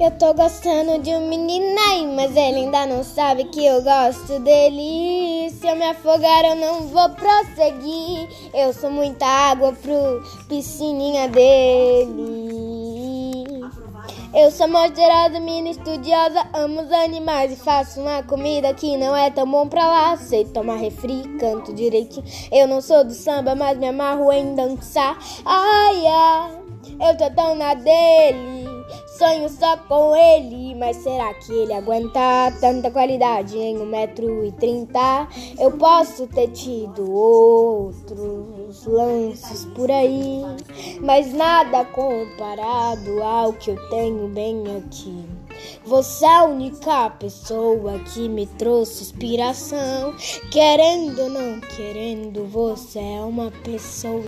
Eu tô gostando de um menino aí, mas ele ainda não sabe que eu gosto dele. Se eu me afogar, eu não vou prosseguir. Eu sou muita água pro piscininha dele. Eu sou moderada, mina estudiosa, amo os animais e faço uma comida que não é tão bom pra lá. Sei tomar refri, canto direitinho. Eu não sou do samba, mas me amarro em dançar. Ai, ai, eu tô tão na dele. Sonho só com ele, mas será que ele aguenta tanta qualidade em 1,30m? Eu posso ter tido outros lances por aí, mas nada comparado ao que eu tenho bem aqui. Você é a única pessoa que me trouxe inspiração. Querendo ou não querendo, você é uma pessoa.